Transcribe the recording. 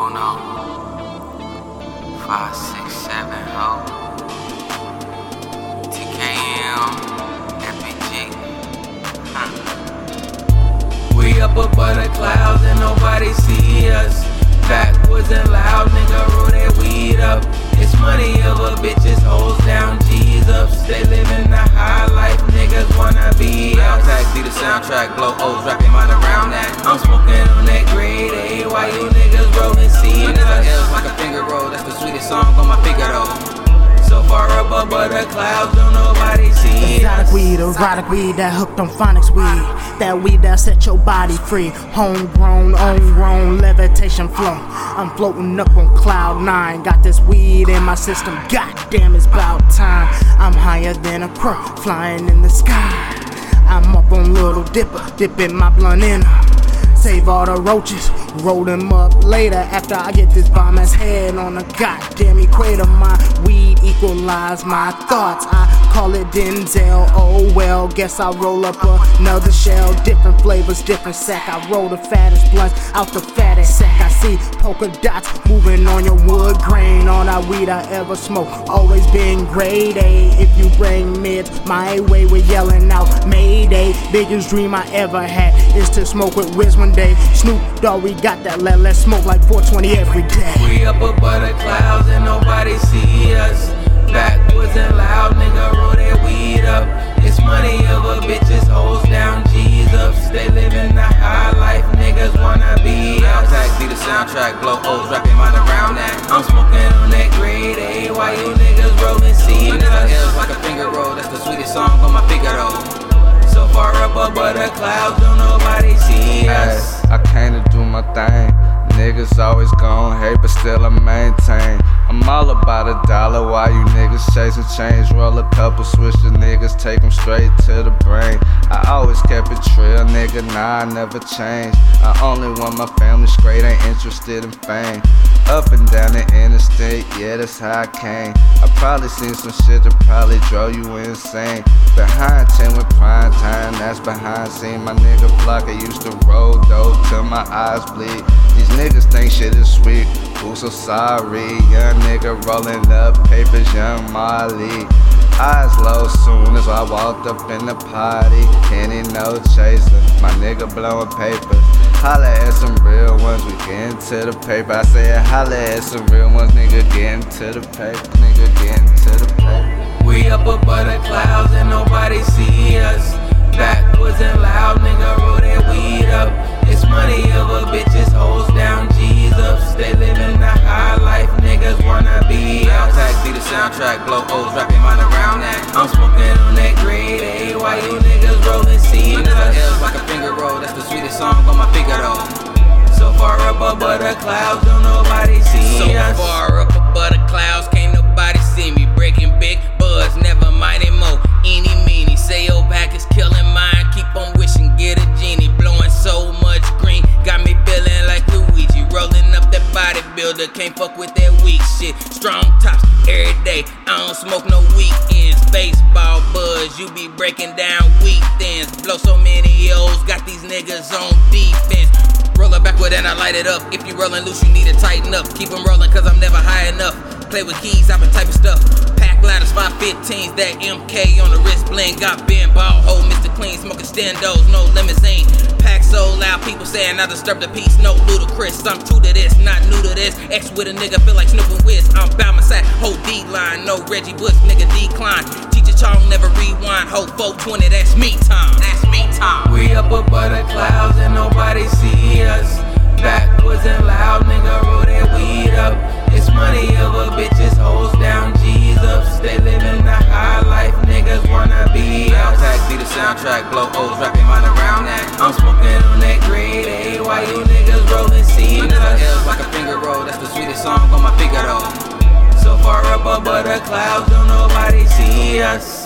Uno, five, six, seven, ho. TKM, FPG. Huh. We up above the clouds and nobody see us. Backwards and loud, nigga, roll that weed up. It's money over bitches, hoes down, G's up. Stay living the high life, niggas wanna be us. Tag, see the soundtrack, blow on my finger though. So far above the clouds, don't nobody see Exotic weed, erotic weed, that hooked on phonics weed. That weed that set your body free. Homegrown, homegrown, levitation flow. I'm floating up on cloud nine. Got this weed in my system. God damn, it's about time. I'm higher than a crow, flying in the sky. I'm up on Little Dipper, dipping my blunt in her. Save all the roaches, roll them up later after I get this bomb ass head on the goddamn equator. My weed equalize my thoughts. I call it Denzel. Oh well, guess I roll up another shell. Different flavors, different sack. I roll the fattest blunts out the fattest sack. I see polka dots moving on your wood grain. All weed I ever smoke, always been grade A. If you bring mids my way, we're yelling out Mayday. Biggest dream I ever had is to smoke with Wiz one day. Snoop Dogg, we got that. Let let's smoke like 420 every day. We up above the clouds and nobody see us. Backwards and loud, nigga, roll that weed up. It's money of over bitches, hoes down, G's up. Stay living the high life, niggas wanna be us. Tag, be the soundtrack, blow O's, rapping mine around that. I'm smoking on that grade A, why you niggas rolling C? Niggas L's like a finger roll, that's the sweetest song on my finger though. So far up above the clouds, don't nobody see us. I came to do my thing. Niggas always gon' hate, but still I maintain. I'm all about a dollar while you niggas chasing change. Roll a couple, switch the niggas, take 'em straight to the brain. I always kept it real, nigga, nah, I never changed. I only want my family straight, ain't interested in fame. Up and down the interstate, yeah, that's how I came. I probably seen some shit that probably drove you insane. Behind 10 with prime time, that's behind scene. My nigga block, I used to roll dope till my eyes bleed. These niggas think shit is sweet, who so sorry? Young nigga rolling up papers, young Molly. Eyes low soon as I walked up in the party. Henny no chaser, my nigga blowing papers. Holla at some real ones, we gettin' to the paper. I say holla at some real ones, nigga getting to the paper, nigga getting to the paper. We up above the clouds and nobody see us. Backwards and soundtrack, blow O's, rapping that. I'm smoking on that grade A, why you niggas rolling C? Niggas L's like a finger roll, that's the sweetest song on my finger though. Bodybuilder, can't fuck with that weak shit. Strong tops every day, I don't smoke no weekends. Baseball buzz, you be breaking down weak. Blow so many O's, got these niggas on defense. Roll it backward and I light it up. If you rolling loose, you need to tighten up. Keep 'em rolling, cause I'm never high enough. Play with keys, I've been typing stuff. Pack ladders, 515s, that MK on the wrist bling. Got Ben ball, hold Mr. Clean, smoking stendos, no limousine. Pack so loud, people saying I disturb the peace, no Ludacris. I'm true to this, not new to this. X with a nigga, feel like Snoop and Wiz. I'm bout my sack, whole D line, no Reggie Bush, nigga decline. Teacher Chong never rewind, whole 420, that's soundtrack, blow O's, rapping mine around that. I'm smoking on that grade A, why you niggas rolling C? Niggas L's like a finger roll, that's the sweetest song on my finger though. So far up above the clouds, don't nobody see us.